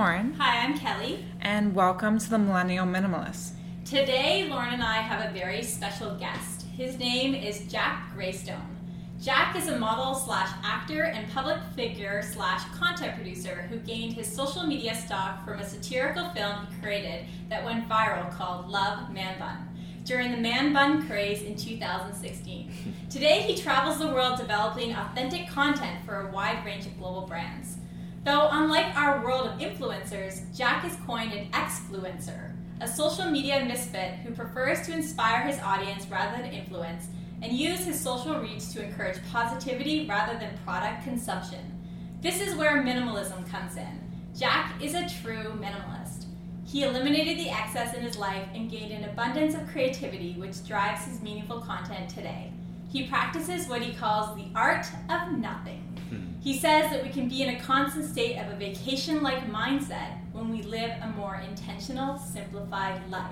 Lauren. Hi, I'm Kelly. And welcome to the Millennial Minimalist. Today, Lauren and I have a very special guest. His name is Jack Greystone. Jack is a model slash actor and public figure slash content producer who gained his social media stock from a satirical film he created that went viral called Love Man Bun during the man bun craze in 2016. Today, he travels the world developing authentic content for a wide range of global brands. Though, unlike our world of influencers, Jack is coined an exfluencer, a social media misfit who prefers to inspire his audience rather than influence and use his social reach to encourage positivity rather than product consumption. This is where minimalism comes in. Jack is a true minimalist. He eliminated the excess in his life and gained an abundance of creativity which drives his meaningful content today. He practices what he calls the art of nothing. He says that we can be in a constant state of a vacation like mindset when we live a more intentional, simplified life.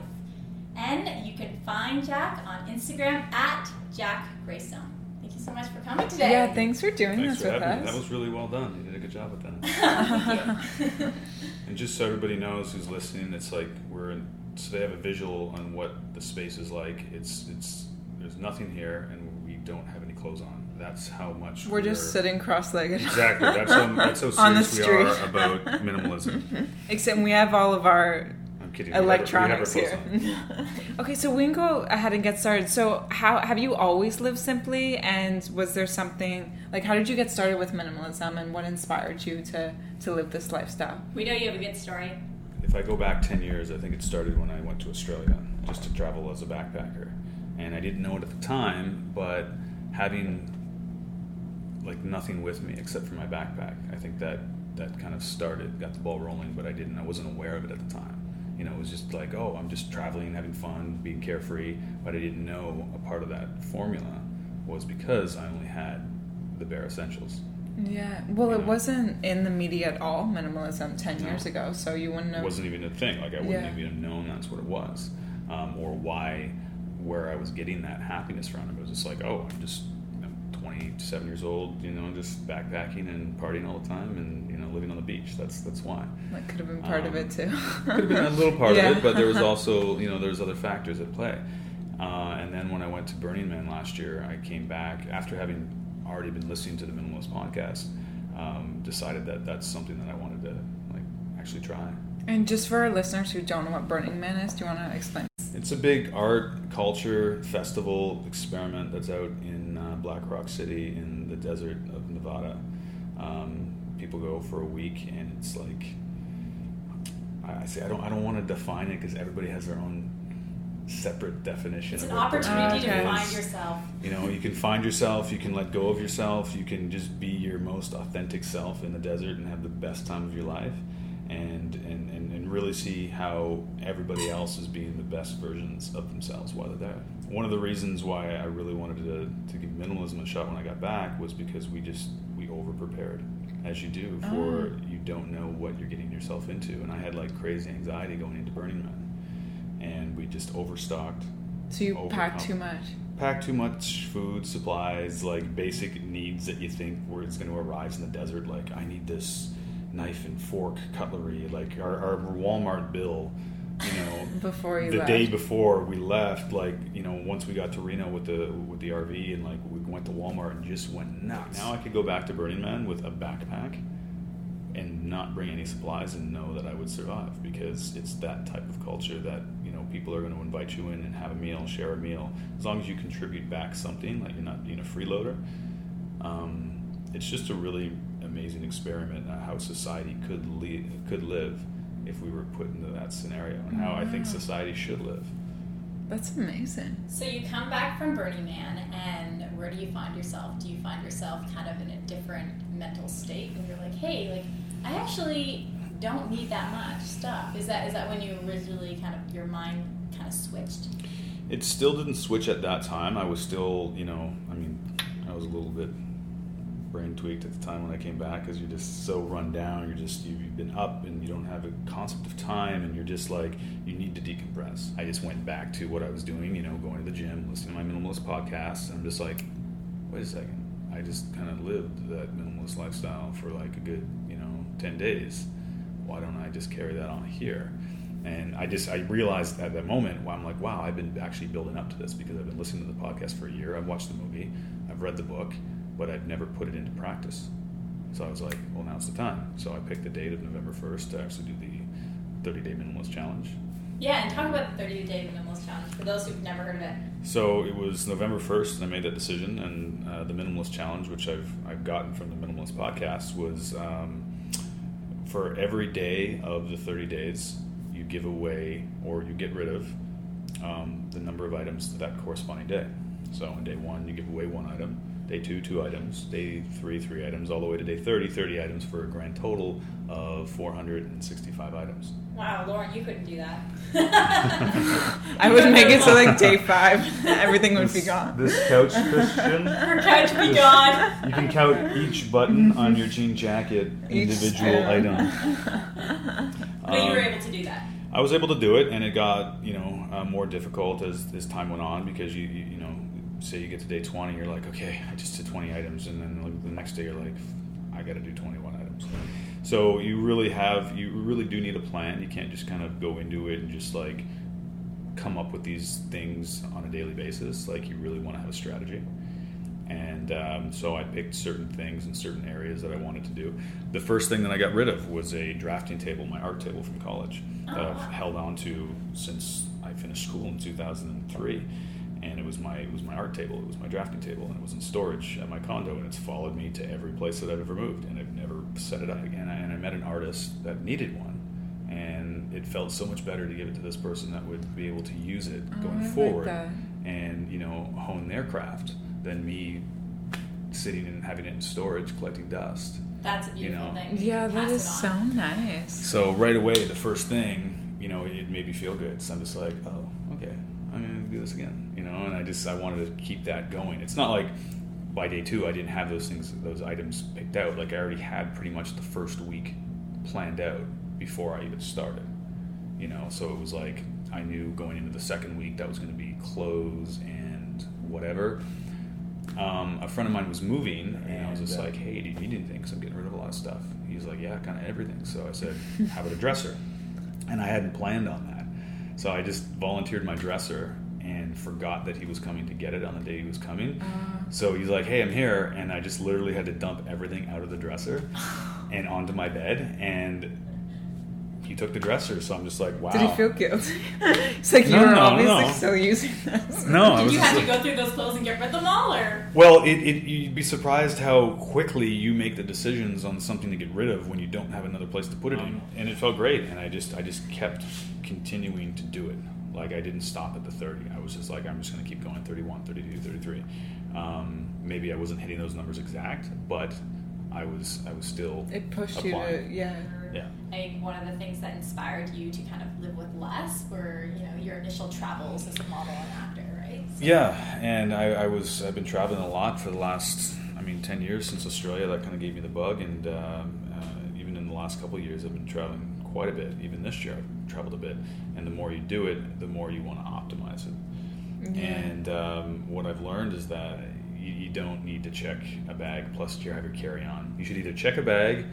And you can find Jack on Instagram at Jack Greystone. Thank you so much for coming today. Yeah, thanks for doing Thanks this for with us. me. That was really well done. You did a good job with that. And just so everybody knows who's listening, it's like we're in, so they have a visual on what the space is like. It's it's there's nothing here, and we don't have any clothes on. That's how much We're just sitting cross-legged. Exactly. That's how, that's how On the serious we are about minimalism. Except we have all of our I'm kidding. we have electronics we have here. okay, so we can go ahead and get started. So, how have you always lived simply? And was there something like how did you get started with minimalism, and what inspired you to to live this lifestyle? we know you have a good story. If I go back 10 years, I think it started when I went to Australia just to travel as a backpacker. And I didn't know it at the time, but having like nothing with me except for my backpack, I think that that kind of started, got the ball rolling, but I didn't, I wasn't aware of it at the time. You know, it was just like, oh, I'm just traveling, having fun, being carefree, but I didn't know a part of that formula was because I only had the bare essentials. Yeah. Well, it wasn't in the media at all. Minimalism ten No. years ago, so you wouldn't It wasn't even a thing. Like I wouldn't Yeah. even have known that's what it was, um, or why, where I was getting that happiness from. It was just like, oh, I'm just you know, 27 years old, you know, just backpacking and partying all the time, and you know, living on the beach. That's that's why. That could have been part of Um, it too. Could have been a little part Yeah. of it, but there was also, you know, there's other factors at play. Uh, and then when I went to Burning Man last year, I came back after having already been listening to the Minimalist podcast. Um, decided that that's something that I wanted to like actually try. And just for our listeners who don't know what Burning Man is, do you want to explain? It's a big art, culture, festival experiment that's out in uh, Black Rock City in the desert of Nevada. Um, people go for a week, and it's like I I say I don't I don't want to define it because everybody has their own separate definition. It's of an opportunity to find yourself. You know, you can find yourself, you can let go of yourself, you can just be your most authentic self in the desert and have the best time of your life and and, and, and really see how everybody else is being the best versions of themselves while they're there. One of the reasons why I really wanted to, to give minimalism a shot when I got back was because we just we over prepared as you do for Oh. you don't know what you're getting yourself into and I had like crazy anxiety going into Burning Man and we just overstocked So you Overcome. packed too much. pack too much food, supplies, like basic needs that you think where it's going to arise in the desert. Like I need this knife and fork, cutlery. Like our, our Walmart bill, you know, Before you the left. day before we left. Like you know, once we got to Reno with the with the RV and like we went to Walmart and just went nuts. Now I could go back to Burning Man with a backpack and not bring any supplies and know that I would survive because it's that type of culture that you know people are going to invite you in and have a meal, share a meal. As long as you contribute back something, like you're not being a freeloader. Um, it's just a really amazing experiment at how society could le- could live if we were put into that scenario, and how I think society should live. That's amazing. So you come back from Burning Man, and where do you find yourself? Do you find yourself kind of in a different mental state and you're like, hey, like I actually don't need that much stuff? Is that is that when you originally kind of your mind kind of switched? It still didn't switch at that time. I was still, you know, I mean, I was a little bit brain tweaked at the time when I came back because you're just so run down. You're just you've been up and you don't have a concept of time, and you're just like you need to decompress. I just went back to what I was doing, you know, going to the gym, listening to my minimalist podcasts. I'm just like, wait a second. I just kind of lived that minimalist lifestyle for like a good, you know, ten days. why don't I just carry that on here? And I just I realized at that moment, well, I'm like, wow, I've been actually building up to this because I've been listening to the podcast for a year. I've watched the movie, I've read the book, but I'd never put it into practice. So I was like, well, now's the time. So I picked the date of November 1st to actually do the 30 day minimalist challenge. Yeah, and talk about the 30 day minimalist challenge for those who've never heard of it. So it was November 1st, and I made that decision. And uh, the minimalist challenge, which I've, I've gotten from the minimalist podcast, was um, for every day of the 30 days, you give away or you get rid of um, the number of items to that corresponding day. So on day one, you give away one item. Day two, two items. Day three, three items. All the way to day 30, 30 items for a grand total of 465 items. Wow, Lauren, you couldn't do that. I would make it to like day five. Everything would be gone. This couch cushion. Her couch be gone. You can count each button on your jean jacket Each individual spoon. item. But you were Um, able to do that. I was able to do it, and it got you know uh, more difficult as, as time went on because you, you you know say you get to day twenty, you're like okay, I just did twenty items, and then the next day you're like I got to do twenty one items. So you really have you really do need a plan. You can't just kind of go into it and just like come up with these things on a daily basis. Like you really want to have a strategy. And um, so I picked certain things in certain areas that I wanted to do. The first thing that I got rid of was a drafting table, my art table from college, that I've held on to since I finished school in 2003. And it was my it was my art table, it was my drafting table, and it was in storage at my condo, and it's followed me to every place that I've ever moved, and I've never set it up again. And I met an artist that needed one, and it felt so much better to give it to this person that would be able to use it Oh, going I forward that. and you know hone their craft than me sitting and having it in storage collecting dust. That's a You beautiful know. thing. Yeah, that Pass is it so nice. So right away, the first thing, you know, it made me feel good. So I'm just like, oh, this again, you know. And I just I wanted to keep that going. It's not like by day two I didn't have those things, those items picked out. Like I already had pretty much the first week planned out before I even started, you know. So it was like I knew going into the second week that was going to be clothes and whatever. Um, a friend of mine was moving, and I was just uh, like, "Hey, do you need anything? Because I'm getting rid of a lot of stuff." He's like, "Yeah, kind of everything." So I said, "How about a dresser?" And I hadn't planned on that, so I just volunteered my dresser and forgot that he was coming to get it on the day he was coming. Uh-huh. So he's like, "Hey, I'm here," and I just literally had to dump everything out of the dresser and onto my bed, and he took the dresser. So I'm just like, "Wow." Did he feel guilty? it's like you No, were no, obviously no. still using this. No, I Did was you just have to go through those clothes and get rid of them all, or Well, it, it, you'd be surprised how quickly you make the decisions on something to get rid of when you don't have another place to put it in. And it felt great, and I just I just kept continuing to do it. Like I didn't stop at the 30. I was just like I'm just going to keep going 31, 32, 33. Um, maybe I wasn't hitting those numbers exact, but I was I was still It pushed you to yeah. Yeah. I think one of the things that inspired you to kind of live with less were, you know, your initial travels as a model and actor, right? So- Yeah, and I, I was I've been traveling a lot for the last I mean ten years since Australia. That kind of gave me the bug, and um, uh, even in the last couple of years, I've been traveling quite a bit. Even this year, I've traveled a bit. And the more you do it, the more you want to optimize it. Yeah. And um, what I've learned is that you, you don't need to check a bag plus you have your carry on. You should either check a bag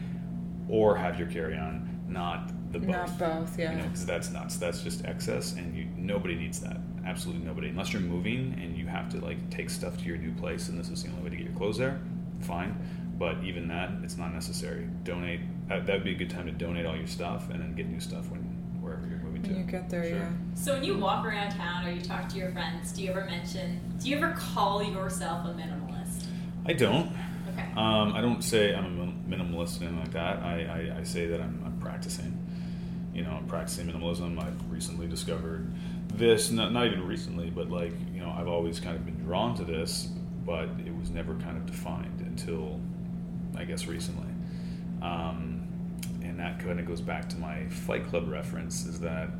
or have your carry on, not the both. Not both, yeah. You know, because that's nuts. That's just excess, and you nobody needs that. Absolutely nobody, unless you're moving and you have to like take stuff to your new place, and this is the only way to get your clothes there. Fine, but even that, it's not necessary. Donate. That would be a good time to donate all your stuff, and then get new stuff when wherever you're moving to. When you get there, Sure. yeah. So when you walk around town or you talk to your friends, do you ever mention, do you ever call yourself a minimalist? I don't. Okay. Um, I don't say I'm a minimalist or anything like that. I, I, I say that I'm, I'm practicing. You know, I'm practicing minimalism. I've recently discovered this, not, not even recently, but like, you know, I've always kind of been drawn to this, but it was never kind of defined until, I guess, recently. Um, and that kind of goes back to my Fight Club reference is that,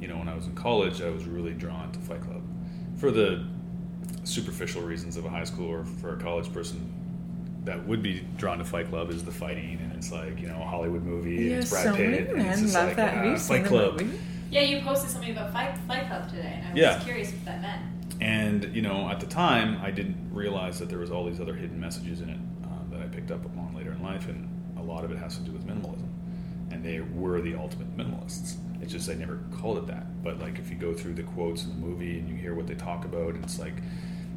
you know, when I was in college, I was really drawn to Fight Club for the superficial reasons of a high school or for a college person that would be drawn to Fight Club is the fighting and it's like you know a Hollywood movie and Yeah, it's Brad so Pitt many and it's men just love like, that. Have you Fight Club. movie? Yeah, you posted something about Fight, Fight Club today, and I was Yeah. curious what that meant. And you know at the time I didn't realize that there was all these other hidden messages in it um, that I picked up upon later in life and a lot of it has to do with minimalism. And they were the ultimate minimalists. It's just I never called it that. But like if you go through the quotes in the movie and you hear what they talk about, it's like,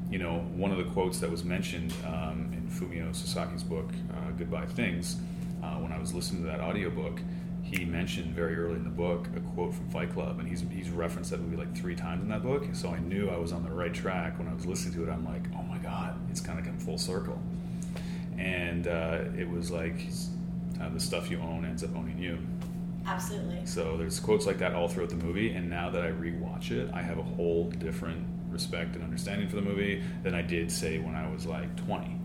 you know, one of the quotes that was mentioned um, in Fumio Sasaki's book, uh, Goodbye Things, uh, when I was listening to that audiobook, he mentioned very early in the book a quote from Fight Club, and he's he's referenced that movie like three times in that book. So I knew I was on the right track when I was listening to it. I'm like, oh my god, it's kind of come full circle. And uh, it was like uh, the stuff you own ends up owning you. Absolutely. So there's quotes like that all throughout the movie, and now that I rewatch it, I have a whole different respect and understanding for the movie than I did say when I was like 20.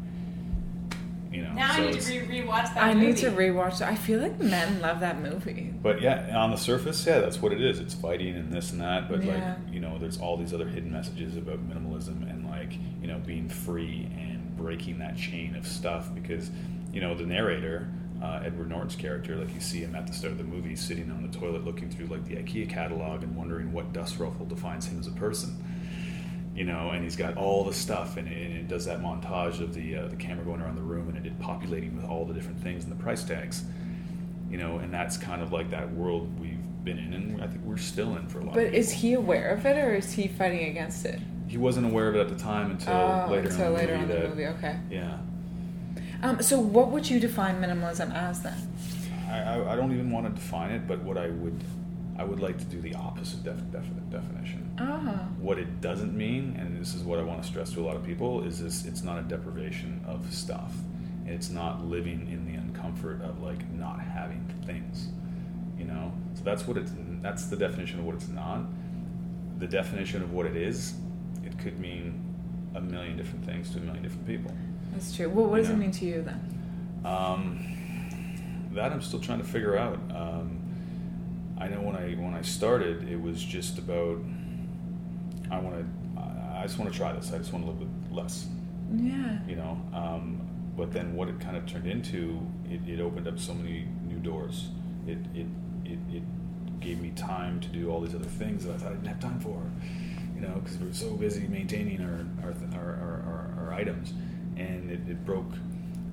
You know, Now so I need to re- rewatch that movie. I movie. need to rewatch it. I feel like men love that movie. But yeah, on the surface, yeah, that's what it is. It's fighting and this and that. But Yeah. like, you know, there's all these other hidden messages about minimalism and like, you know, being free and breaking that chain of stuff. Because, you know, the narrator, uh, Edward Norton's character, like you see him at the start of the movie, sitting on the toilet looking through like the IKEA catalog and wondering what dust ruffle defines him as a person. You know, and he's got all the stuff, and it, and it does that montage of the uh, the camera going around the room, and it populating with all the different things and the price tags you know, and that's kind of like that world we've been in, and I think we're still in for a lot. But is he aware of it or is he fighting against it? He wasn't aware of it at the time until oh, later until in the later on the movie. Okay. Yeah, Um, so, what would you define minimalism as then? I, I, don't even want to define it, but what I would, I would like to do the opposite def, def, definition. Ah. What it doesn't mean, and this is what I want to stress to a lot of people, is this: it's not a deprivation of stuff. It's not living in the uncomfort of like not having things. You know, so that's what it's. That's the definition of what it's not. The definition of what it is, it could mean a million different things to a million different people. That's true. Well, what does Yeah. it mean to you then? Um, that I'm still trying to figure out. Um, I know when I when I started, it was just about I want to. I just want to try this. I just want to live with less. Yeah. You know. Um, but then what it kind of turned into, it, it opened up so many new doors. It it, it it gave me time to do all these other things that I thought I didn't have time for. You know, because we were so busy maintaining our our our, our, our, our items, and it, it broke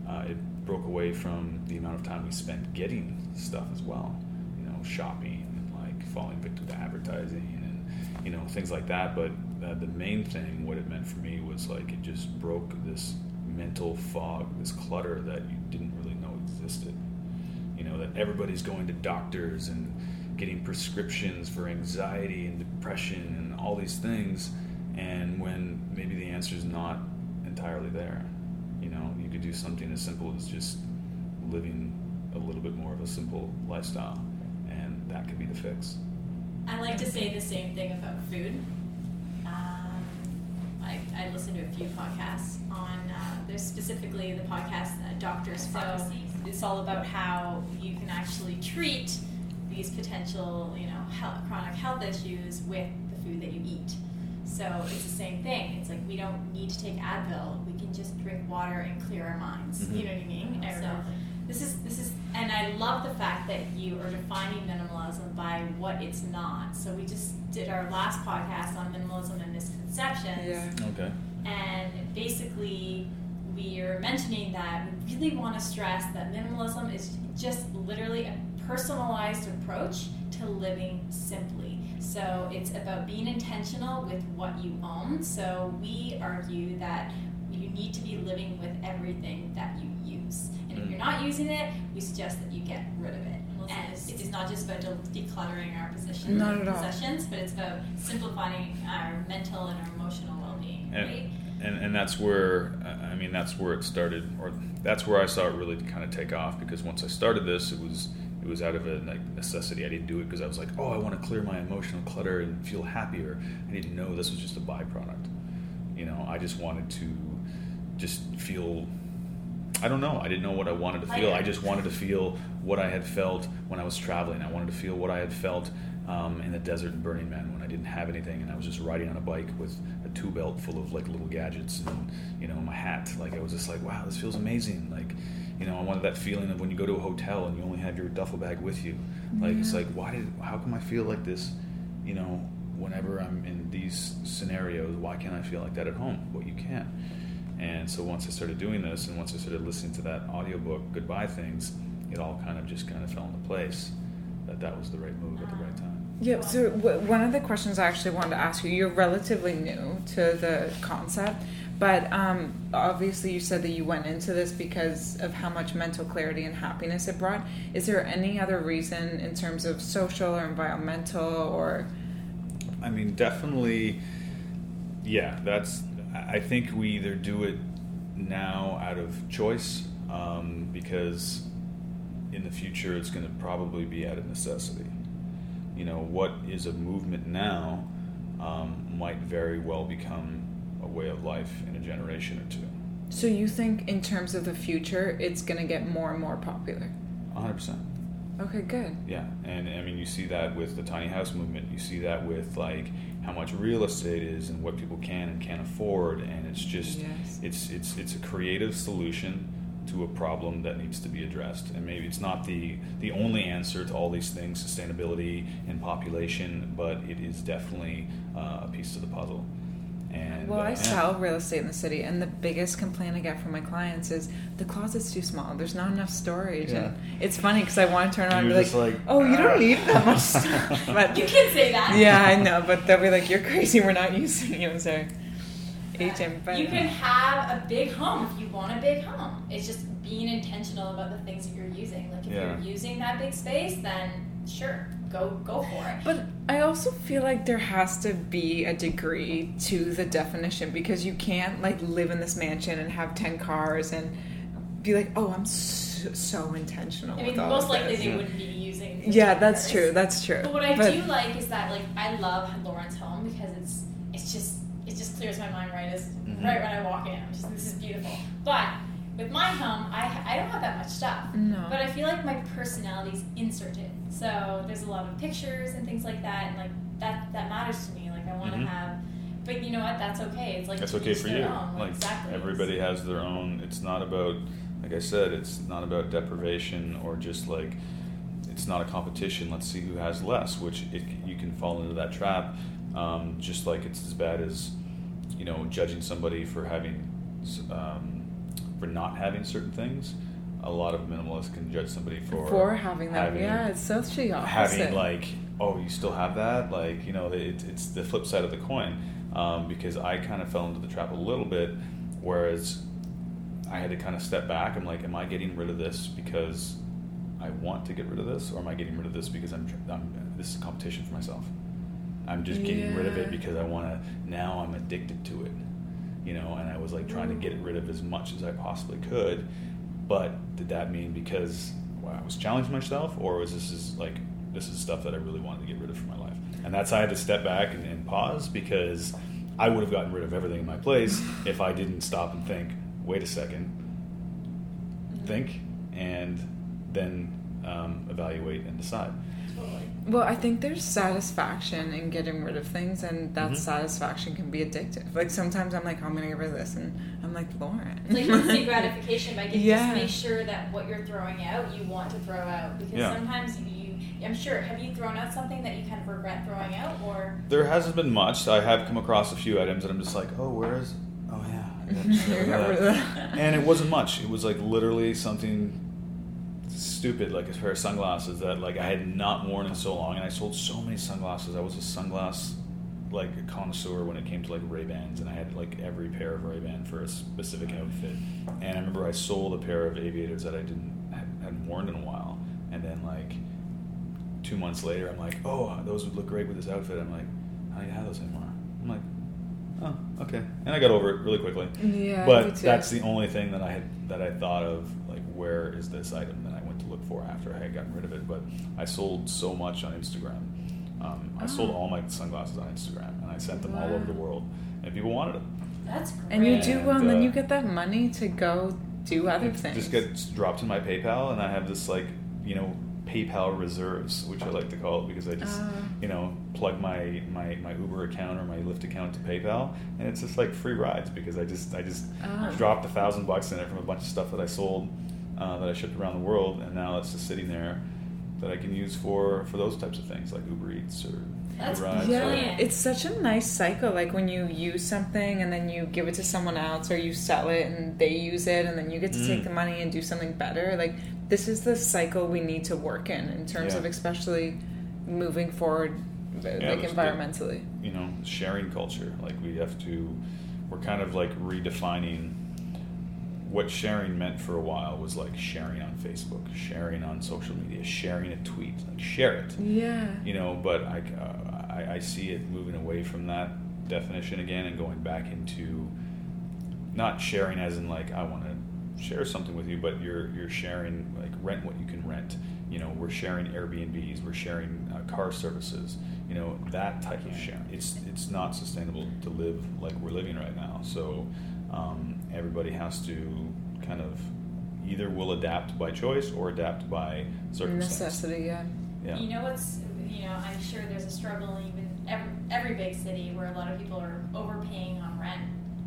uh, it broke away from the amount of time we spent getting stuff as well. You know, shopping and like falling victim to advertising and you know things like that. But uh, the main thing, what it meant for me was like it just broke this mental fog, this clutter that you didn't really know existed. You know that everybody's going to doctors and getting prescriptions for anxiety and depression and all these things, and when maybe the answer is not entirely there. You know, you could do something as simple as just living a little bit more of a simple lifestyle, and that could be the fix. I like to say the same thing about food. Um, I, I listen to a few podcasts on, uh, there's specifically the podcast uh, Doctor's Farmacy. It's all about how you can actually treat these potential, you know, health, chronic health issues with the food that you eat. So it's the same thing. It's like we don't need to take Advil. We can just drink water and clear our minds. Mhm. You know what I mean? So this is this is, and I love the fact that you are defining minimalism by what it's not. So we just did our last podcast on minimalism and misconceptions, Yeah. Okay. and basically we are mentioning that we really want to stress that minimalism is just literally a personalized approach to living simply. So it's about being intentional with what you own. So we argue that you need to be living with everything that you use. And if mm. you're not using it, we suggest that you get rid of it. And it's, it's not just about decluttering our position, Not at all. possessions, but it's about simplifying our mental and our emotional well-being, And, right? and and that's where I mean that's where it started, or that's where I saw it really kind of take off. Because once I started this, it was it was out of a like, necessity. I didn't do it because I was like, oh, I want to clear my emotional clutter and feel happier. I didn't know this was just a byproduct. You know, I just wanted to just feel. I don't know. I didn't know what I wanted to feel. I just wanted to feel what I had felt when I was traveling. I wanted to feel what I had felt um, in the desert in Burning Man when I didn't have anything and I was just riding on a bike with a two belt full of like little gadgets and you know my hat. Like I was just like, wow, this feels amazing. Like you know, I wanted that feeling of when you go to a hotel and you only have your duffel bag with you. Like it's like, why did? How come I feel like this? You know, whenever I'm in these scenarios, why can't I feel like that at home? Well, you can. And so once I started doing this, and once I started listening to that audiobook, Goodbye Things, it all kind of just kind of fell into place that that was the right move at the right time. Yeah, so w- one of the questions I actually wanted to ask you, you're relatively new to the concept, but um, obviously you said that you went into this because of how much mental clarity and happiness it brought. Is there any other reason in terms of social or environmental or. I mean, definitely, yeah, that's, I think we either do it now out of choice um, because in the future it's going to probably be out of necessity. You know, what is a movement now um, might very well become a way of life in a generation or two. So you think in terms of the future it's going to get more and more popular? 100%. Okay, good. Yeah, and I mean, you see that with the tiny house movement. You see that with like how much real estate is and what people can and can't afford, and it's just Yes. it's it's it's a creative solution to a problem that needs to be addressed. And maybe it's not the the only answer to all these things, sustainability and population, but it is definitely uh, a piece to the puzzle. And Well, I yeah. sell real estate in the city, and the biggest complaint I get from my clients is the closet's too small. There's not enough storage, and Yeah. it's funny because I want to turn around and be like, like, "Oh, you don't need that much stuff." But You can't say that. yeah, I know, but they'll be like, "You're crazy. We're not using you." Sorry, agent, but you can have a big home if you want a big home. It's just being intentional about the things that you're using. Like if Yeah. you're using that big space, then sure, go go for it. But I also feel like there has to be a degree to the definition because you can't like live in this mansion and have ten cars and be like, "Oh, I'm so, so intentional." I mean, with all most of likely this." they wouldn't be using. Yeah, the that's cars. true. That's true. But what I do like is that like I love Lauren's home because it's it's just it just clears my mind right as Mhm. right when I walk in. I'm just this is beautiful. But with my home, I I don't have that much stuff. No. But I feel like my personality's inserted. So there's a lot of pictures and things like that, and like that that matters to me. Like I want to Mhm. have. But you know what? That's okay. It's like That's okay for you. own. Like exactly. everybody has their own. It's not about, like I said, it's not about deprivation or just like, it's not a competition. Let's see who has less. Which it, you can fall into that trap. Um, just like it's as bad as, you know, judging somebody for having, um, for not having certain things. A lot of minimalists can judge somebody for for having that. having- yeah, it's such the opposite. having like oh you still have that like you know it, it's the flip side of the coin um, because i kind of fell into the trap a little bit whereas i had to kind of step back i'm like am i getting rid of this because i want to get rid of this or am i getting rid of this because i'm, I'm this is a competition for myself i'm just getting rid of it because i want to now i'm addicted to it you know and i was like trying to get rid of as much as i possibly could but did that mean because I was challenging myself, or was this is like this is stuff that I really wanted to get rid of from my life? And that's why I had to step back and, and pause because I would have gotten rid of everything in my place if I didn't stop and think, wait a second, think, and then um, evaluate and decide. Totally. Well, I think there's satisfaction in getting rid of things, and that Mhm. satisfaction can be addictive. Like sometimes I'm like, I'm gonna get rid of this, and I'm like, Lauren. It's like instant gratification by getting Yeah. just make sure that what you're throwing out you want to throw out because Yeah. sometimes you I'm sure have you thrown out something that you kind of regret throwing out or There hasn't been much. I have come across a few items that I'm just like, oh, where is? Oh yeah, I gotta just get rid Got of rid of that. that. and it wasn't much. It was like literally something stupid, like a pair of sunglasses that like I had not worn in so long, and I sold so many sunglasses. I was a sunglass like a connoisseur when it came to like Ray Bans, and I had like every pair of Ray Ban for a specific outfit. And I remember I sold a pair of aviators that I didn't hadn't worn in a while, and then like two months later, I'm like, oh, those would look great with this outfit. I'm like, I don't have those anymore. I'm like, oh, okay, and I got over it really quickly. Yeah, but that's the only thing that I had that I thought of like where is this item that I went to look for after I had gotten rid of it. But I sold so much on Instagram. Um, I sold Oh. all my sunglasses on Instagram, and I sent them all over the world, and people wanted them. that's great. And you do And, well, and then uh, you get that money to go do other It things. Just gets dropped in my PayPal, and I have this like you know PayPal reserves, which I like to call it because I just Ah. you know plug my, my my Uber account or my Lyft account to PayPal, and it's just like free rides because I just I just Ah. dropped a thousand bucks in it from a bunch of stuff that I sold uh, that I shipped around the world, and now it's just sitting there that I can use for for those types of things like Uber Eats or That's Right. Yeah, brilliant. it's such a nice cycle. Like when you use something and then you give it to someone else, or you sell it and they use it, and then you get to take Mm. the money and do something better. Like this is the cycle we need to work in, in terms Yeah. of especially moving forward, Yeah, like it was good. environmentally. you know sharing culture like we have to we're kind of like redefining what sharing meant for a while was like sharing on facebook sharing on social media sharing a tweet like share it. Yeah. you know but I, uh, I i see it moving away from that definition again and going back into not sharing as in like i want to share something with you but you're you're sharing like rent what you can rent. You know we're sharing airbnbs we're sharing uh, car services you know that type of sharing. It's it's not sustainable to live like we're living right now. So um, everybody has to kind of either will adapt by choice or adapt by circumstance Necessity, yeah. yeah You know what's, you know, I'm sure there's a struggle even every, every big city where a lot of people are overpaying on rent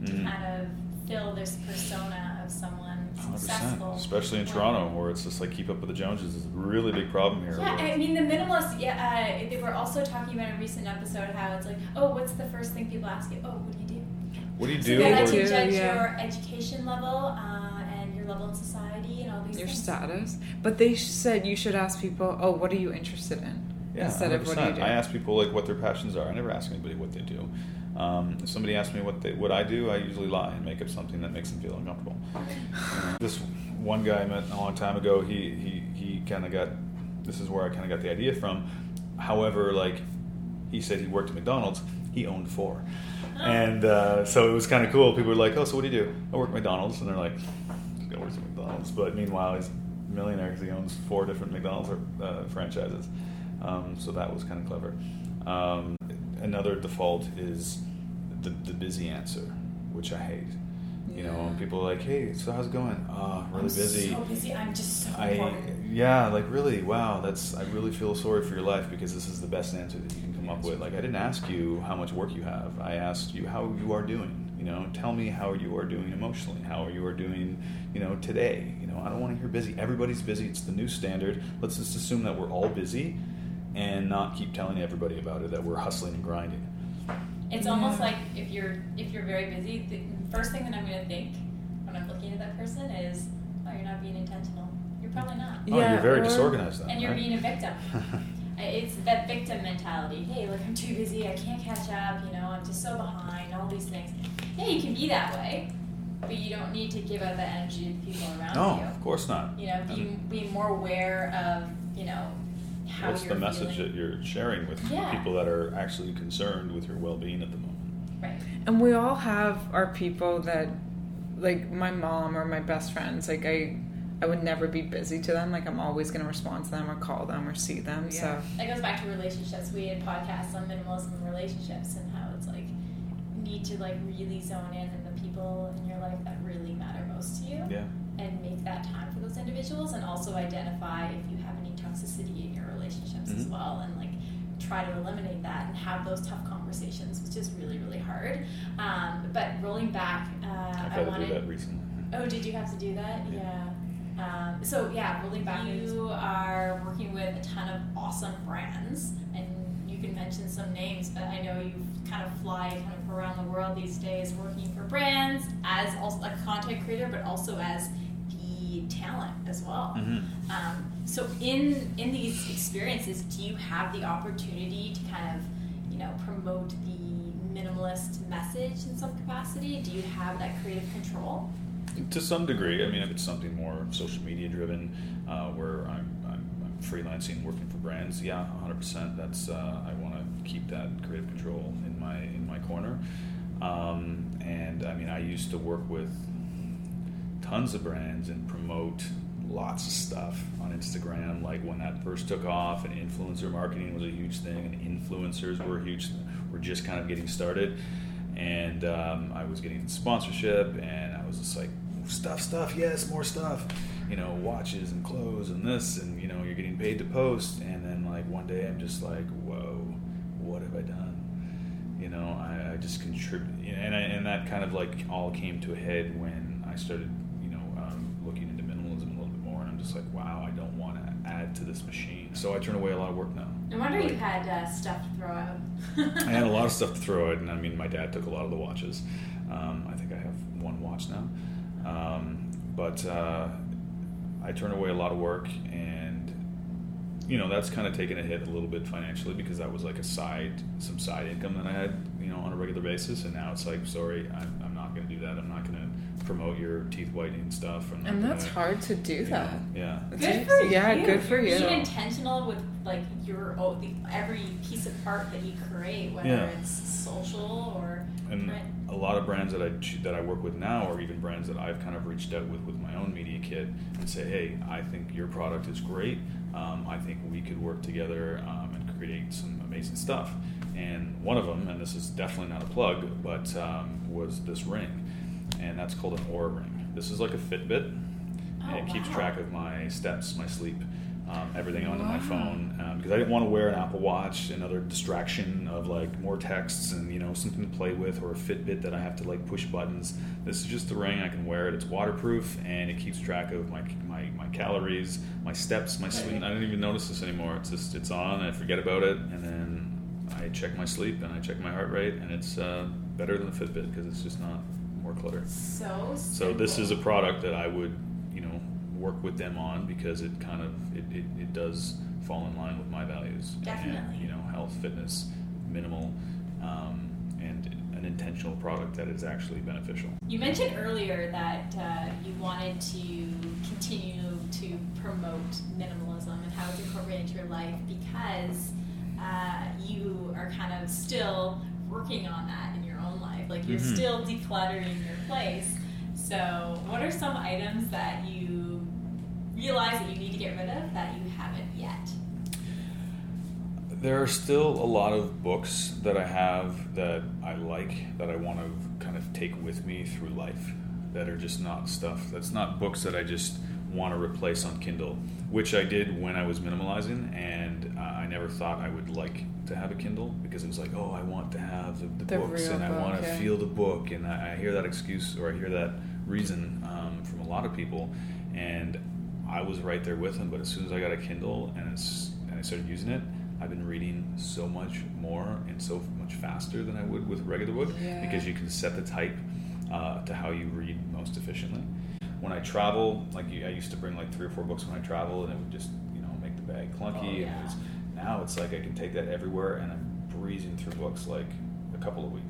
to Mhm. kind of fill this persona of someone 100%. successful. Especially in when- Toronto, where it's just like keep up with the Joneses is a really big problem here. Yeah, where- I mean the minimalist. Yeah, uh, they were also talking about in a recent episode how it's like, oh, what's the first thing people ask you? Oh, what do you do? what do you So do? they like to you do, judge yeah. your education level and your level in society and all these Your things. status. But they said you should ask people, oh, what are you interested in? yeah, Instead of what do you do? I ask people like what their passions are. I never ask anybody what they do. Um, if somebody asks me what they, what I do, I usually lie and make up something that makes them feel uncomfortable. This one guy I met a long time ago, he he, he kind of got. This is where I kind of got the idea from. However, like he said, he worked at McDonald's. He owned four, and uh, so it was kind of cool. People were like, "Oh, so what do you do?" I work at McDonald's, and they're like, "This guy works at McDonald's." But meanwhile, he's a millionaire because he owns four different McDonald's uh, franchises. Um, so that was kind of clever. Um, another default is the, the busy answer, which I hate. You know, people are like, "Hey, so how's it going?" Oh, really I'm busy. So busy. I'm just so I yeah, like really, wow. That's I really feel sorry for your life because this is the best answer that you can come up with. Like I didn't ask you how much work you have. I asked you how you are doing. You know, tell me how you are doing emotionally. How are you are doing, you know, today. You know, I don't want to hear busy. Everybody's busy. It's the new standard. Let's just assume that we're all busy, and not keep telling everybody about it that we're hustling and grinding. It's Yeah. almost like if you're if you're very busy, the first thing that I'm going to think when I'm looking at that person is, oh, you're not being intentional. You're probably not. oh, Yeah, you're very or- disorganized then. and you're right? being a victim. It's that victim mentality. Hey, look I'm too busy. I can't catch up. You know, I'm just so behind. All these things. Yeah, you can be that way, but you don't need to give out that energy to the people around no, you. of course not. You know, be be more aware of you know how What's you're the message feeling. that you're sharing with Yeah. people that are actually concerned with your well-being at the moment? Right. And we all have our people that, like my mom or my best friends. Like I, I would never be busy to them. Like I'm always going to respond to them or call them or see them. So That goes back to relationships. We had podcasts on minimalism and relationships and how it's like you need to like really zone in on the people in your life that really matter most to you Yeah. and make that time for those individuals and also identify if you have any toxicity in your relationships as Mhm. well and like try to eliminate that and have those tough conversations, which is really, really hard. Um, but rolling back, uh, I've I had to wanted do that recently. Oh, did you have to do that? Yeah. Yeah. Um, so yeah, rolling back, you are working with a ton of awesome brands, and you can mention some names, but I know you kind of fly kind of around the world these days, working for brands as also a content creator, but also as the talent as well. Mhm. Um, so in in these experiences, do you have the opportunity to kind of, you know, promote the minimalist message in some capacity? Do you have that creative control? To some degree, I mean, if it's something more social media driven, uh, where I'm, I'm, I'm freelancing, working for brands, yeah, 100%. That's uh, I want to keep that creative control my in my corner. Um, and I mean, I used to work with tons of brands and promote lots of stuff on Instagram. Like when that first took off, and influencer marketing was a huge thing, and influencers were huge. Were just kind of getting started, and um, I was getting sponsorship, and I was just like, stuff, stuff, yes, more stuff. You know, watches and clothes and this, and you know, you're getting paid to post. And then like one day, I'm just like, whoa, what have I done? You know i, I just contribute and, I, and that kind of like all came to a head when i started you know um, looking into minimalism a little bit more and i'm just like wow i don't want to add to this machine so i turn away a lot of work now No wonder you had uh, stuff to throw out. I had a lot of stuff to throw out, and I mean, my dad took a lot of the watches. Um, I think I have one watch now, um, but uh, I turned away a lot of work, and you know that's kind of taken a hit a little bit financially because that was like a side, some side income that I had, you know, on a regular basis, and now it's like, sorry, I'm, I'm not going to do that. I'm not going to promote your teeth whitening stuff. I'm And that's gonna- hard to do you know, that. yeah. It's Good like- for yeah, you. good for you. Being intentional with like your oh, the, every piece of art that you create, whether Yeah. it's social or and print. a lot of brands that I that I work with now, or even brands that I've kind of reached out with with my own media kit, and say, hey, I think your product is great. Um, I think we could work together um, and create some amazing stuff. And one of them, and this is definitely not a plug, but um, was this ring, and that's called an Oura ring. This is like a Fitbit, and Oh, it keeps wow. track of my steps, my sleep, um, everything onto my Wow. phone um, because I didn't want to wear an Apple Watch, another distraction of like more texts and you know something to play with, or a Fitbit that I have to like push buttons. This is just the ring I can wear it. It's waterproof and it keeps track of my my, my calories, my steps, my sleep. I don't even notice this anymore. It's just it's on. I forget about it, and then I check my sleep and I check my heart rate, and it's uh, better than the Fitbit because it's just not more clutter. So So this is a product that I would, work with them on because it kind of it, it, it does fall in line with my values. Definitely. And, you know, health, fitness, minimal, um, and an intentional product that is actually beneficial. You mentioned earlier that uh, you wanted to continue to promote minimalism and how it's incorporated into your life because uh, you are kind of still working on that in your own life. Like you're Mhm. still decluttering your place. So, what are some items that you realize that you need to get rid of that you haven't yet? There are still a lot of books that I have that I like that I want to kind of take with me through life that are just not stuff that's not books that I just want to replace on Kindle, which I did when I was minimalizing, and uh, I never thought I would like to have a Kindle because it was like, oh, I want to have the, the, The books real and I want to yeah. feel the book, and I, I hear that excuse or I hear that reason um, from a lot of people, and I was right there with them. But as soon as I got a Kindle and it's and I started using it, I've been reading so much more and so much faster than I would with regular book Yeah. because you can set the type uh, to how you read most efficiently. When I travel, like I used to bring like three or four books when I travel, and it would just you know make the bag clunky. Oh, and yeah. was, now it's like I can take that everywhere, and I'm breezing through books like a couple a week.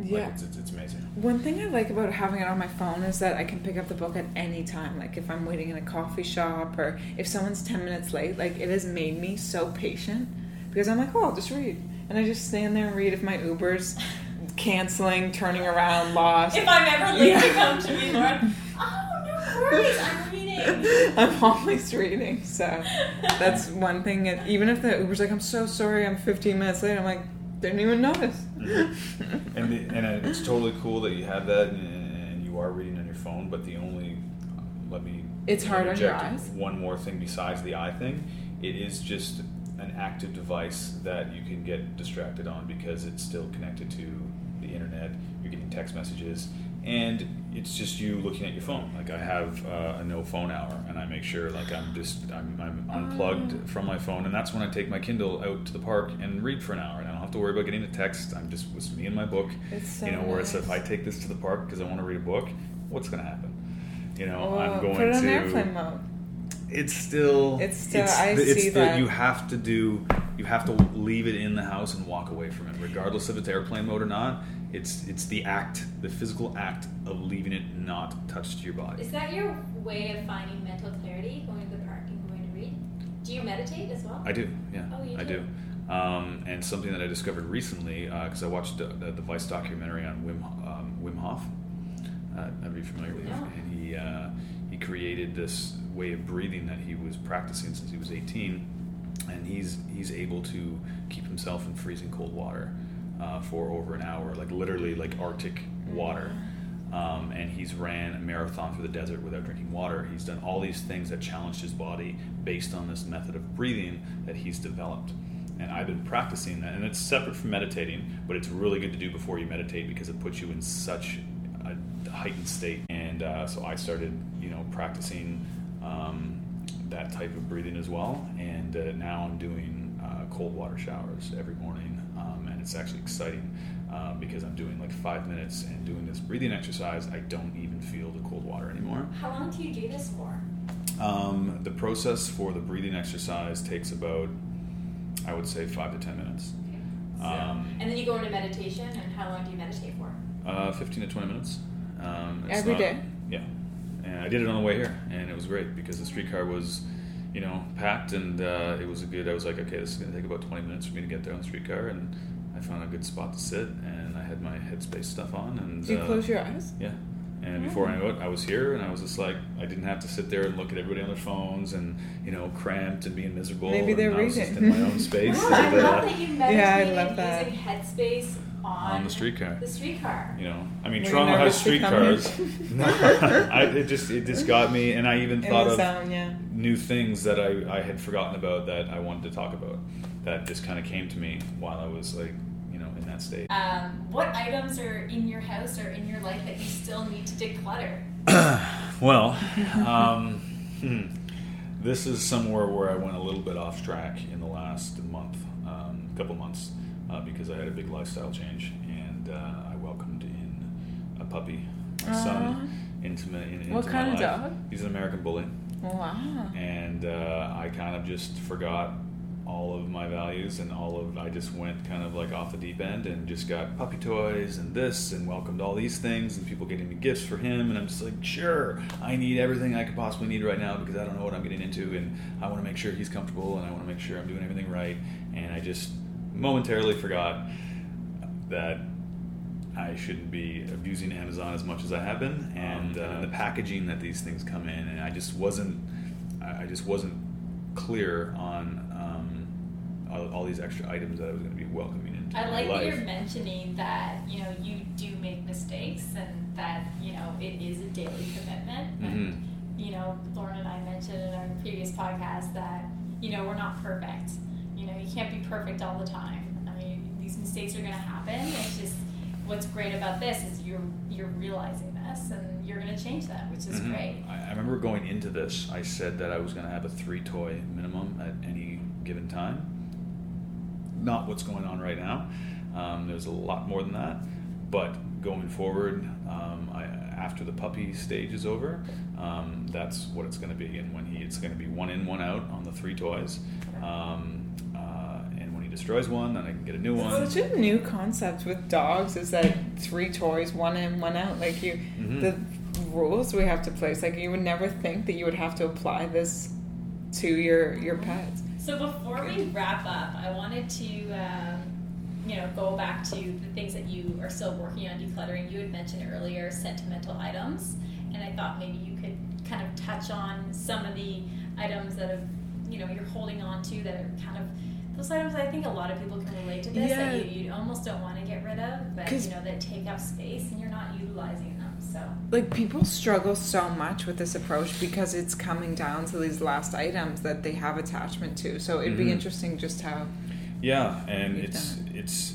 Yeah. Like it's, it's, it's amazing. One thing I like about having it on my phone is that I can pick up the book at any time. Like if I'm waiting in a coffee shop or if someone's 10 minutes late, like it has made me so patient because I'm like, oh, I'll just read. And I just stand there and read if my Uber's canceling, turning around, lost. If I'm ever late to Yeah. come to me, Lauren, oh, no worries, I'm reading. I'm always reading. So that's one thing. that- Even if the Uber's like, I'm so sorry, I'm 15 minutes late, I'm like, didn't even notice. Mhm. and the, and it's totally cool that you have that and, you are reading on your phone. But the only let me It's hard on your eyes? One more thing besides the eye thing, it is just an active device that you can get distracted on because it's still connected to the internet. You're getting text messages, and it's just you looking at your phone. Like I have uh, a no phone hour, and I make sure like I'm just I'm, I'm unplugged Oh. from my phone, and that's when I take my Kindle out to the park and read for an hour, and I don't have to worry about getting a text. I'm just with me and my book. It's so you know, whereas if I take this to the park because I want to read a book, what's going to happen? You know, Oh, I'm going put it on to airplane mode. it's still It's still- I it's see the, that. you have to do you have to leave it in the house and walk away from it regardless if it's airplane mode or not it's it's the act the physical act of leaving it not touched to your body Is that your way of finding mental clarity, going to the park and going to read? Do you meditate as well? i do yeah Oh, you i do? Um, and something that i discovered recently because i watched the, the, the vice documentary on wim, um, wim hof uh, are you familiar with him and he uh, he created this way of breathing that he was practicing since he was 18 and he's he's able to keep himself in freezing cold water uh, for over an hour, like literally like Arctic water. Um, and he's ran a marathon through the desert without drinking water. He's done all these things that challenged his body based on this method of breathing that he's developed. And I've been practicing that, and it's separate from meditating, but it's really good to do before you meditate because it puts you in such a heightened state. And uh, so I started, you know, practicing um, that type of breathing as well. And uh, now I'm doing uh, cold water showers every morning, um, and it's actually exciting uh, because I'm doing like five minutes and doing this breathing exercise. I don't even feel the cold water anymore. How long do you do this for? Um, the process for the breathing exercise takes about, I would say, five to ten minutes. So, Um, and then you go into meditation, and how long do you meditate for? Uh, 15 to 20 minutes. Um, it's Every not- day? Yeah. And I did it on the way here, and it was great because the streetcar was, you know, packed, and uh, it was a good. I was like, okay, this is going to take about 20 minutes for me to get there on the streetcar, and I found a good spot to sit, and I had my Headspace stuff on, and Do you uh, close your eyes? yeah. And before I knew it, I was here, and I was just like, I didn't have to sit there and look at everybody on their phones, and you know, cramped and being miserable. Maybe they're and I was just reading. in my own space. Oh, I and, love uh, that you Yeah, I meditated love that. using Headspace on, on the streetcar. The streetcar. You know, I mean, Were Toronto has streetcars. no, I, it just it just got me, and I even thought of sound, yeah. new things that I, I had forgotten about that I wanted to talk about. That just kind of came to me while I was like, you know, in that state. Um, what items are in your house or in your life that you still need to declutter? well, um, hmm, this is somewhere where I went a little bit off track in the last month, um, couple months, uh, because I had a big lifestyle change, and uh, I welcomed in a puppy, my son, into my, in, into What my kind of life. dog? He's an American Bully, Wow. and uh, I kind of just forgot all of my values and all of I just went kind of like off the deep end and just got puppy toys and this and welcomed all these things and people getting me gifts for him and I'm just like sure I need everything I could possibly need right now because I don't know what I'm getting into and I want to make sure he's comfortable and I want to make sure I'm doing everything right. And I just momentarily forgot that I shouldn't be abusing Amazon as much as I have been, and uh, the packaging that these things come in, and I just wasn't, I just wasn't clear on um, all, all these extra items that I was going to be welcoming into I like that you're mentioning that you know you do make mistakes and that you know it is a daily commitment. And you know, Lauren and I mentioned in our previous podcast that you know we're not perfect. You know, you can't be perfect all the time. I mean, these mistakes are going to happen. It's just what's great about this is you're you're realizing this and you're going to change that, which is Mhm. great. I, I remember going into this, I said that I was going to have a three toy minimum at any given time. Not what's going on right now. Um, there's a lot more than that. But going forward, um, I, after the puppy stage is over, um, that's what it's going to be. And when he, it's going to be one in, one out on the three toys. Um, uh, and when he destroys one, then I can get a new one. Such a new concept with dogs is that three toys, one in, one out. Like you, Mhm. the rules we have to place. Like you would never think that you would have to apply this to your your pets. So before we wrap up, I wanted to, um, you know, go back to the things that you are still working on decluttering. You had mentioned earlier sentimental items, and I thought maybe you could kind of touch on some of the items that have, you know, you're holding on to that are kind of those items. I think a lot of people can relate to this Yeah. that you, you almost don't want to get rid of, but you know that take up space and you're not utilizing. So Like people struggle so much with this approach because it's coming down to these last items that they have attachment to. So it'd Mhm. be interesting just how. Yeah, and it's done it's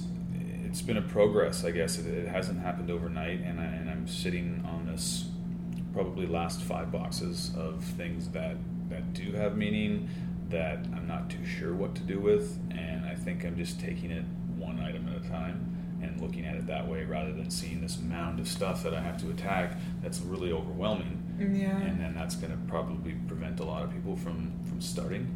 it's been a progress, I guess. It, it hasn't happened overnight, and I, and I'm sitting on this probably last five boxes of things that that do have meaning that I'm not too sure what to do with, and I think I'm just taking it one item at a time and looking at it that way rather than seeing this mound of stuff that I have to attack that's really overwhelming Yeah. and then that's going to probably prevent a lot of people from from starting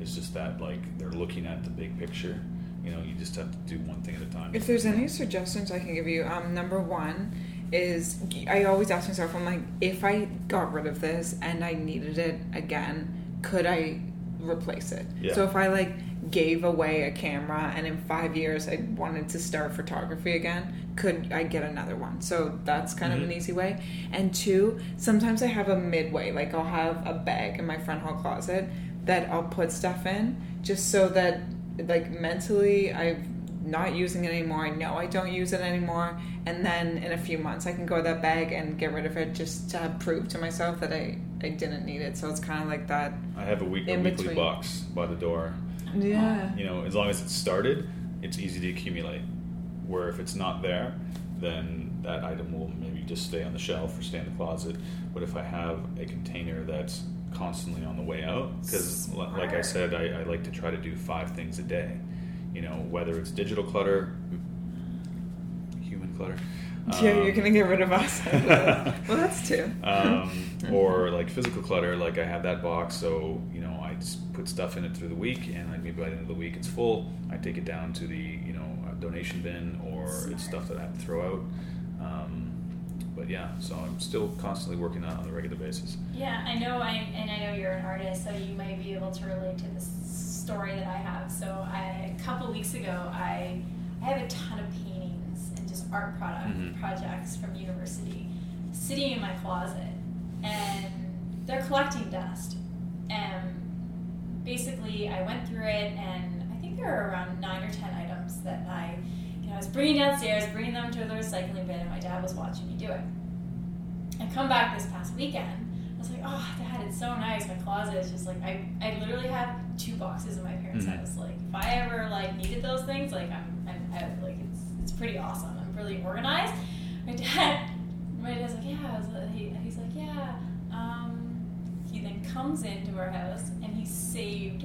it's just that like they're looking at the big picture you know you just have to do one thing at a time If there's any suggestions I can give you, um, number one is I always ask myself, I'm like, if I got rid of this and I needed it again, could I replace it? Yeah. So if I like gave away a camera and in five years I wanted to start photography again, could I get another one? So that's kind of Mhm. an easy way. And two, sometimes I have a midway, like I'll have a bag in my front hall closet that I'll put stuff in just so that like mentally I'm not using it anymore. I know I don't use it anymore. And then in a few months I can go to that bag and get rid of it just to prove to myself that I, I didn't need it. So it's kind of like that. i have a, week, a weekly box by the door Yeah. you know as long as it's started it's easy to accumulate where if it's not there then that item will maybe just stay on the shelf or stay in the closet but if i have a container that's constantly on the way out because, like I said, I, I like to try to do five things a day. You know, whether it's digital clutter, human clutter. yeah, you're um, gonna get rid of us. well, that's two. um, or like physical clutter. Like I have that box, so you know I just put stuff in it through the week, and like maybe by the end of the week it's full. I take it down to the you know uh, donation bin, or Smart. it's stuff that I have to throw out. Um, but yeah, so I'm still constantly working on it on a regular basis. Yeah, I know, I, and I know you're an artist, so you might be able to relate to this story that I have. So, I, a couple weeks ago, I, I have a ton of paintings and just art product Mhm. projects from university sitting in my closet, and they're collecting dust. And basically, I went through it, and I think there are around nine or ten items that I, you know, I was bringing downstairs, bringing them to the recycling bin, and my dad was watching me do it. I come back this past weekend. I was like, oh, Dad, it's so nice. My closet is just like I, I literally have two boxes in my parents' Mhm. house. Like, if I ever like needed those things, like I'm, I'm I, like it's it's pretty awesome. I'm really organized. My dad, my dad's like, yeah. I was, he, he's like, yeah. Um, he then comes into our house and he saved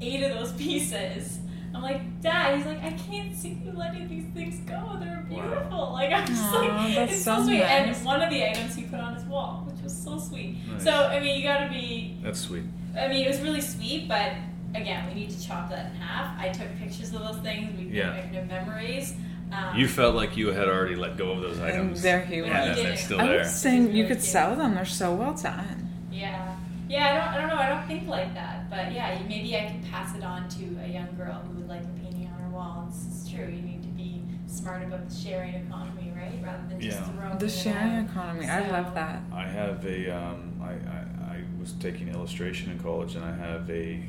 eight of those pieces. I'm like, Dad, he's like, I can't see you letting these things go. They're Wow. beautiful. Like, I'm just Aw, like, it's so so, sweet. nice. And one of the items he put on his wall, which was so sweet. Nice. So, I mean, you gotta be, That's sweet. I mean, it was really sweet, but again, we need to chop that in half. I took pictures of those things. We Yeah. make them memories. Um, You felt like you had already let go of those And items. there he was. and He they're did. still I there. was saying you Really could cute. sell them. They're so well done. Yeah. Yeah, I don't, I don't know. I don't think like that. But yeah, maybe I can pass it on to a young girl who would like a painting on her wall. This is true. You need to be smart about the sharing economy, right? Rather than just Yeah. throwing The it sharing out. economy. I So- love that. I have a. Um, I, I, I was taking illustration in college, and I have a.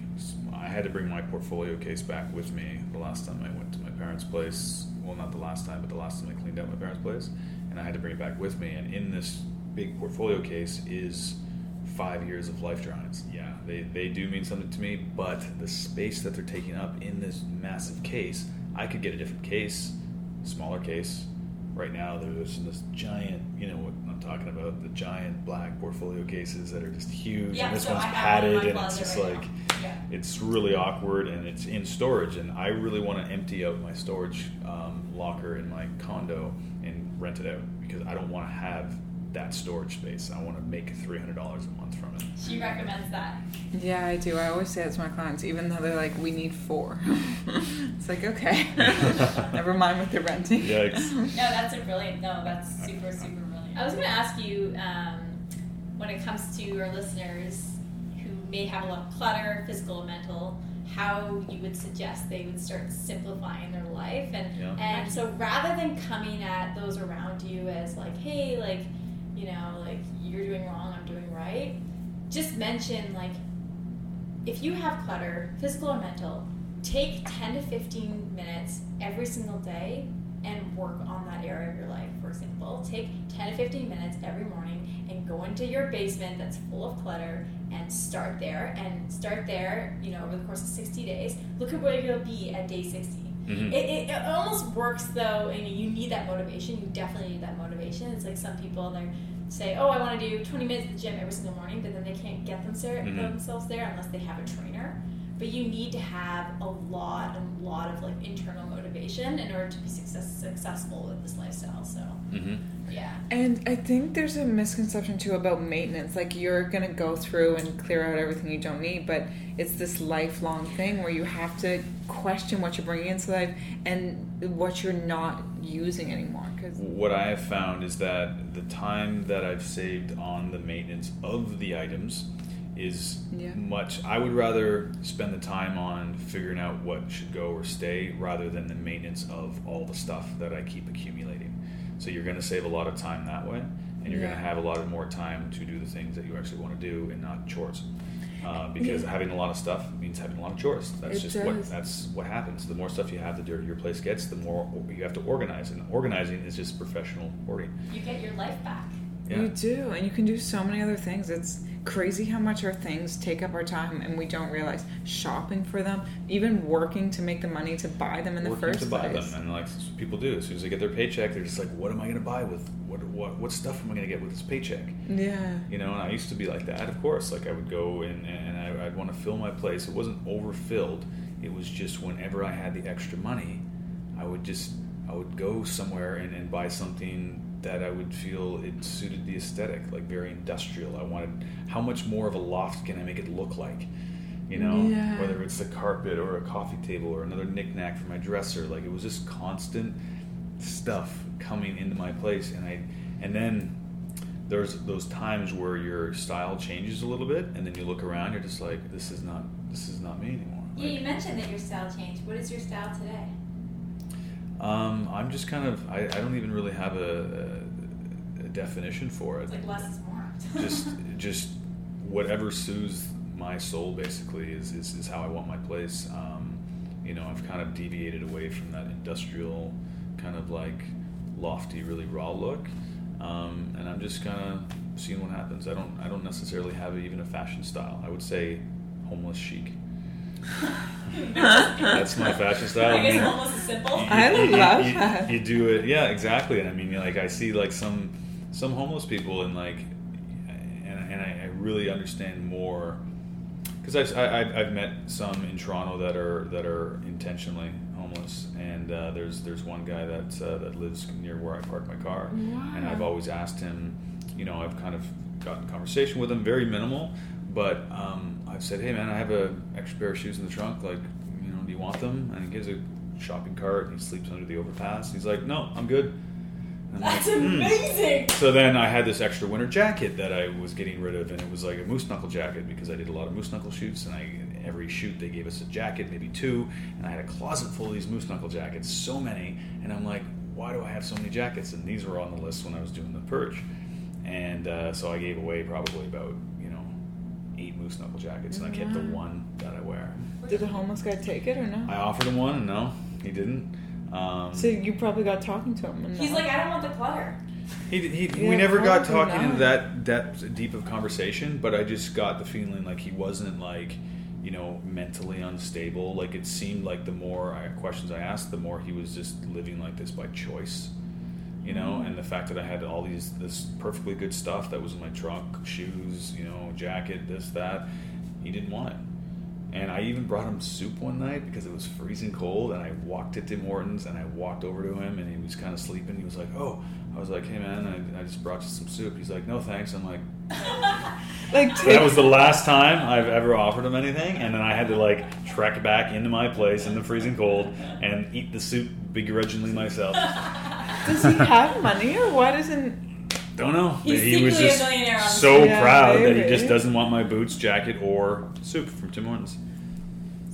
I had to bring my portfolio case back with me the last time I went to my parents' place. Well, not the last time, but the last time I cleaned out my parents' place, and I had to bring it back with me. And in this big portfolio case is five years of life drawings. Yeah, they, they do mean something to me, but the space that they're taking up in this massive case, I could get a different case, smaller case. Right now, there's this giant, you know what I'm talking about, the giant black portfolio cases that are just huge, Yeah, and this so one's one padded, and it's just right like. Yeah. it's really awkward and it's in storage and i really want to empty out my storage um, locker in my condo and rent it out because i don't want to have that storage space i want to make $300 a month from it She recommends that. Yeah, I do. I always say that to my clients, even though they're like, "We need four. it's like, okay, never mind what they're renting. Yikes. No, that's a brilliant. No, that's super, super brilliant. I was going to ask you um, when it comes to our listeners who may have a lot of clutter, physical and mental, how you would suggest they would start simplifying their life. And, Yeah. and so rather than coming at those around you as like, hey, like, you know, like you're doing wrong, I'm doing right, just mention like, if you have clutter, physical or mental, take 10 to 15 minutes every single day and work on that area of your life. For example, take 10 to 15 minutes every morning and go into your basement that's full of clutter and start there and start there, you know, over the course of 60 days. Look at where you'll be at day 60. Mhm. It, it, it almost works though, and you need that motivation. You definitely need that motivation. It's like some people they say, "Oh, I want to do 20 minutes at the gym every single morning," but then they can't get them there, Mhm. themselves there unless they have a trainer. But you need to have a lot, and a lot of like internal motivation in order to be success, successful with this lifestyle. So mm-hmm. yeah, And I think there's a misconception too about maintenance. Like you're gonna go through and clear out everything you don't need, but it's this lifelong thing where you have to question what you're bringing into life and what you're not using anymore. Because what i have found is that the time that i've saved on the maintenance of the items is Yeah. much i would rather spend the time on figuring out what should go or stay rather than the maintenance of all the stuff that i keep accumulating so you're going to save a lot of time that way and you're Yeah. going to have a lot of more time to do the things that you actually want to do and not chores uh, because Yeah. having a lot of stuff means having a lot of chores. That's It just what that's what happens. The more stuff you have, the dirtier your place gets. The more you have to organize, and organizing is just professional hoarding. you get your life back. Yeah. you do, and you can do so many other things. It's crazy how much our things take up our time and we don't realize shopping for them, even working to make the money to buy them in the working first to buy place. them, and like people do. As soon as they get their paycheck, they're just like, "What am I going to buy with what what what stuff am I going to get with this paycheck?" Yeah. You know, and I used to be like that. Of course, like I would go and and I, I'd want to fill my place. It wasn't overfilled. It was just whenever I had the extra money, I would just I would go somewhere and, and buy something that I would feel it suited the aesthetic, like very industrial. I wanted how much more of a loft can I make it look like? You know, Yeah. whether it's a carpet or a coffee table or another knickknack for my dresser. Like it was just constant stuff coming into my place, and I and then there's those times where your style changes a little bit, and then you look around, you're just like, this is not this is not me anymore. Yeah, Like, you mentioned that your style changed. What is your style today? Um, I'm just kind of I, I don't even really have a, a, a definition for it. Like less is more. just just whatever soothes my soul basically is, is, is how I want my place. Um, you know, I've kind of deviated away from that industrial kind of like lofty, really raw look, um, and I'm just kind of seeing what happens. I don't I don't necessarily have even a fashion style. I would say homeless chic. That's my fashion style. I guess mean, almost as simple. you- I you- you- love you- that. You do it, yeah, exactly. And I mean, like I see like some some homeless people, and like, and, and I, I really understand more because I've I, I've- I've met some in Toronto that are that are intentionally homeless, and uh, there's there's one guy that uh, that lives near where I park my car, and I've always asked him, you know, I've kind of gotten conversation with him, very minimal, but um, I've said, hey man, I have a extra pair of shoes in the trunk, like, you know, do you want them? And he gives a shopping cart, and he sleeps under the overpass. He's like, no, I'm good. I'm That's like, "Hmm." amazing. So then I had this extra winter jacket that I was getting rid of, and it was like a moose knuckle jacket because I did a lot of moose knuckle shoots, and I every shoot they gave us a jacket, maybe two, and I had a closet full of these moose knuckle jackets, so many, and I'm like, why do I have so many jackets? And these were on the list when I was doing the purge, and uh, so I gave away probably about eight moose knuckle jackets, and I kept the one that I wear. Did the homeless guy take it or no? I offered him one, and no, he didn't. Um, So you probably got talking to him. And He's like, I don't want the clutter. He, he, Yeah, we never got talking into not. that depth, deep of conversation, but I just got the feeling like he wasn't like, you know, mentally unstable. Like it seemed like the more I, questions I asked, the more he was just living like this by choice, you know. Mm. And the fact that I had all these this perfectly good stuff that was in my trunk, shoes, you know, jacket, this that, he didn't want it. And I even brought him soup one night because it was freezing cold, and I walked to Tim Hortons and I walked over to him, and he was kind of sleeping. He was like, "Oh," I was like, "Hey man, I, I just brought you some soup." He's like, "No thanks." I'm like, like that was the last time I've ever offered him anything, and then I had to like trek back into my place in the freezing cold and eat the soup begrudgingly myself. does he have money or why doesn't? Don't know. He's he was secretly a just millionaire on so Yeah, proud that he just doesn't want my boots, jacket, or soup from Tim Hortons.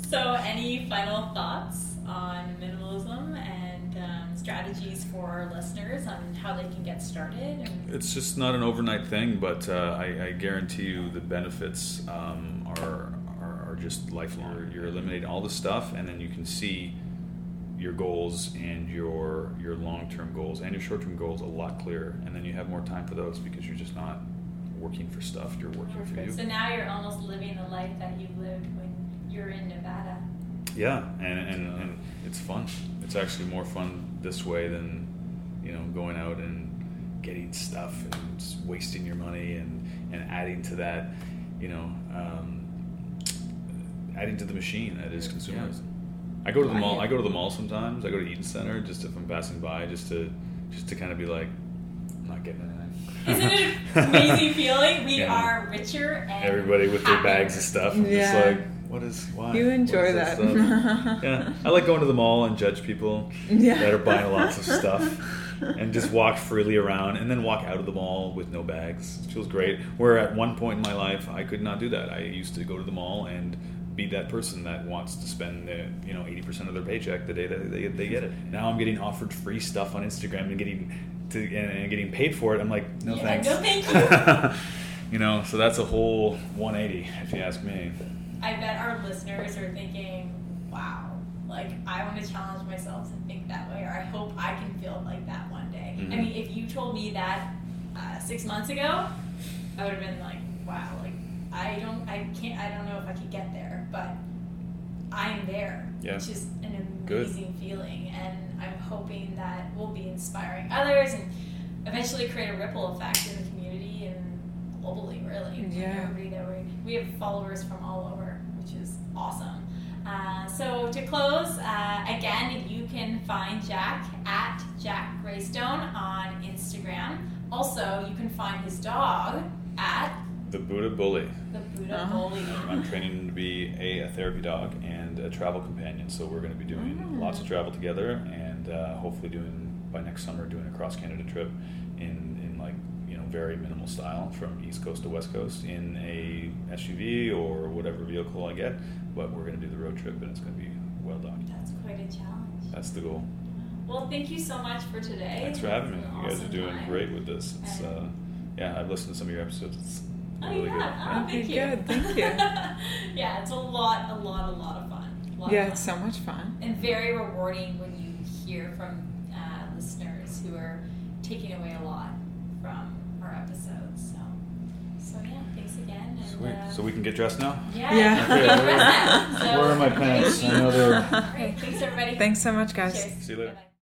So, any final thoughts on minimalism and um, strategies for our listeners on how they can get started? And It's just not an overnight thing, but uh, I, I guarantee you the benefits um, are, are are just lifelong. You're, you're eliminating all the stuff, and then you can see your goals and your your long term goals and your short term goals a lot clearer, and then you have more time for those because you're just not working for stuff. You're working for you. so now you're almost living the life that you lived when you're in Nevada. Yeah, and, and, and it's fun. It's actually more fun this way than, you know, going out and getting stuff and wasting your money and, and adding to that, you know, um, adding to the machine that is consumerism. I go to the mall. I go to the mall sometimes. I go to Eaton Centre just if I'm passing by, just to just to kind of be like, I'm not getting anything. Isn't it an amazing feeling? We Yeah. are richer and Everybody with their bags of stuff. I'm Yeah. just like, what is why? You enjoy is this that. yeah, I like going to the mall and judge people Yeah. that are buying lots of stuff and just walk freely around and then walk out of the mall with no bags. It feels great. Where at one point in my life, I could not do that. I used to go to the mall and be that person that wants to spend you know 80% of their paycheck the day that they, they get it. Now I'm getting offered free stuff on Instagram and getting to and, and getting paid for it. I'm like, no Yeah, thanks. no thank you. you know, so that's a whole 180 if you ask me. I bet our listeners are thinking, wow, like I want to challenge myself to think that way, or I hope I can feel like that one day. I Mhm. mean, if you told me that uh, six months ago, I would have been like, wow, like I don't, I can't, I don't know if I could get there, but I'm there, Yeah. which is an Good. amazing feeling, and I'm hoping that we'll be inspiring others and eventually create a ripple effect in the community and globally, really. Yeah. Everybody that we we have followers from all over, which is awesome. Uh, so to close, uh, again, you can find Jack at Jack Greystone on Instagram. Also, you can find his dog at The Buddha Bully. the Buddha Oh. Bully. I'm training him to be a, a therapy dog and a travel companion. So we're going to be doing Oh. lots of travel together, and uh, hopefully doing by next summer doing a cross Canada trip in in like you know very minimal style from east coast to west coast in a SUV or whatever vehicle I get. But we're going to do the road trip, and it's going to be well done. That's quite a challenge. That's the goal. Well, thank you so much for today. Thanks for having me. It's an You guys are doing time. great with this. It's uh, yeah, I've listened to some of your episodes. It's Oh really yeah, oh, Okay, thank you. good, thank you. yeah, it's a lot, a lot, a lot of fun. A lot Yeah, of it's so much fun. and very rewarding when you hear from uh, listeners who are taking away a lot from our episodes. So, so yeah, thanks again. And, Sweet. Uh, So we can get dressed now. yeah, Yeah. let's get dressed now. So, Where are my pants? I know they're- Great. Thanks everybody. Thanks so much, guys. Cheers. See you later. Bye-bye.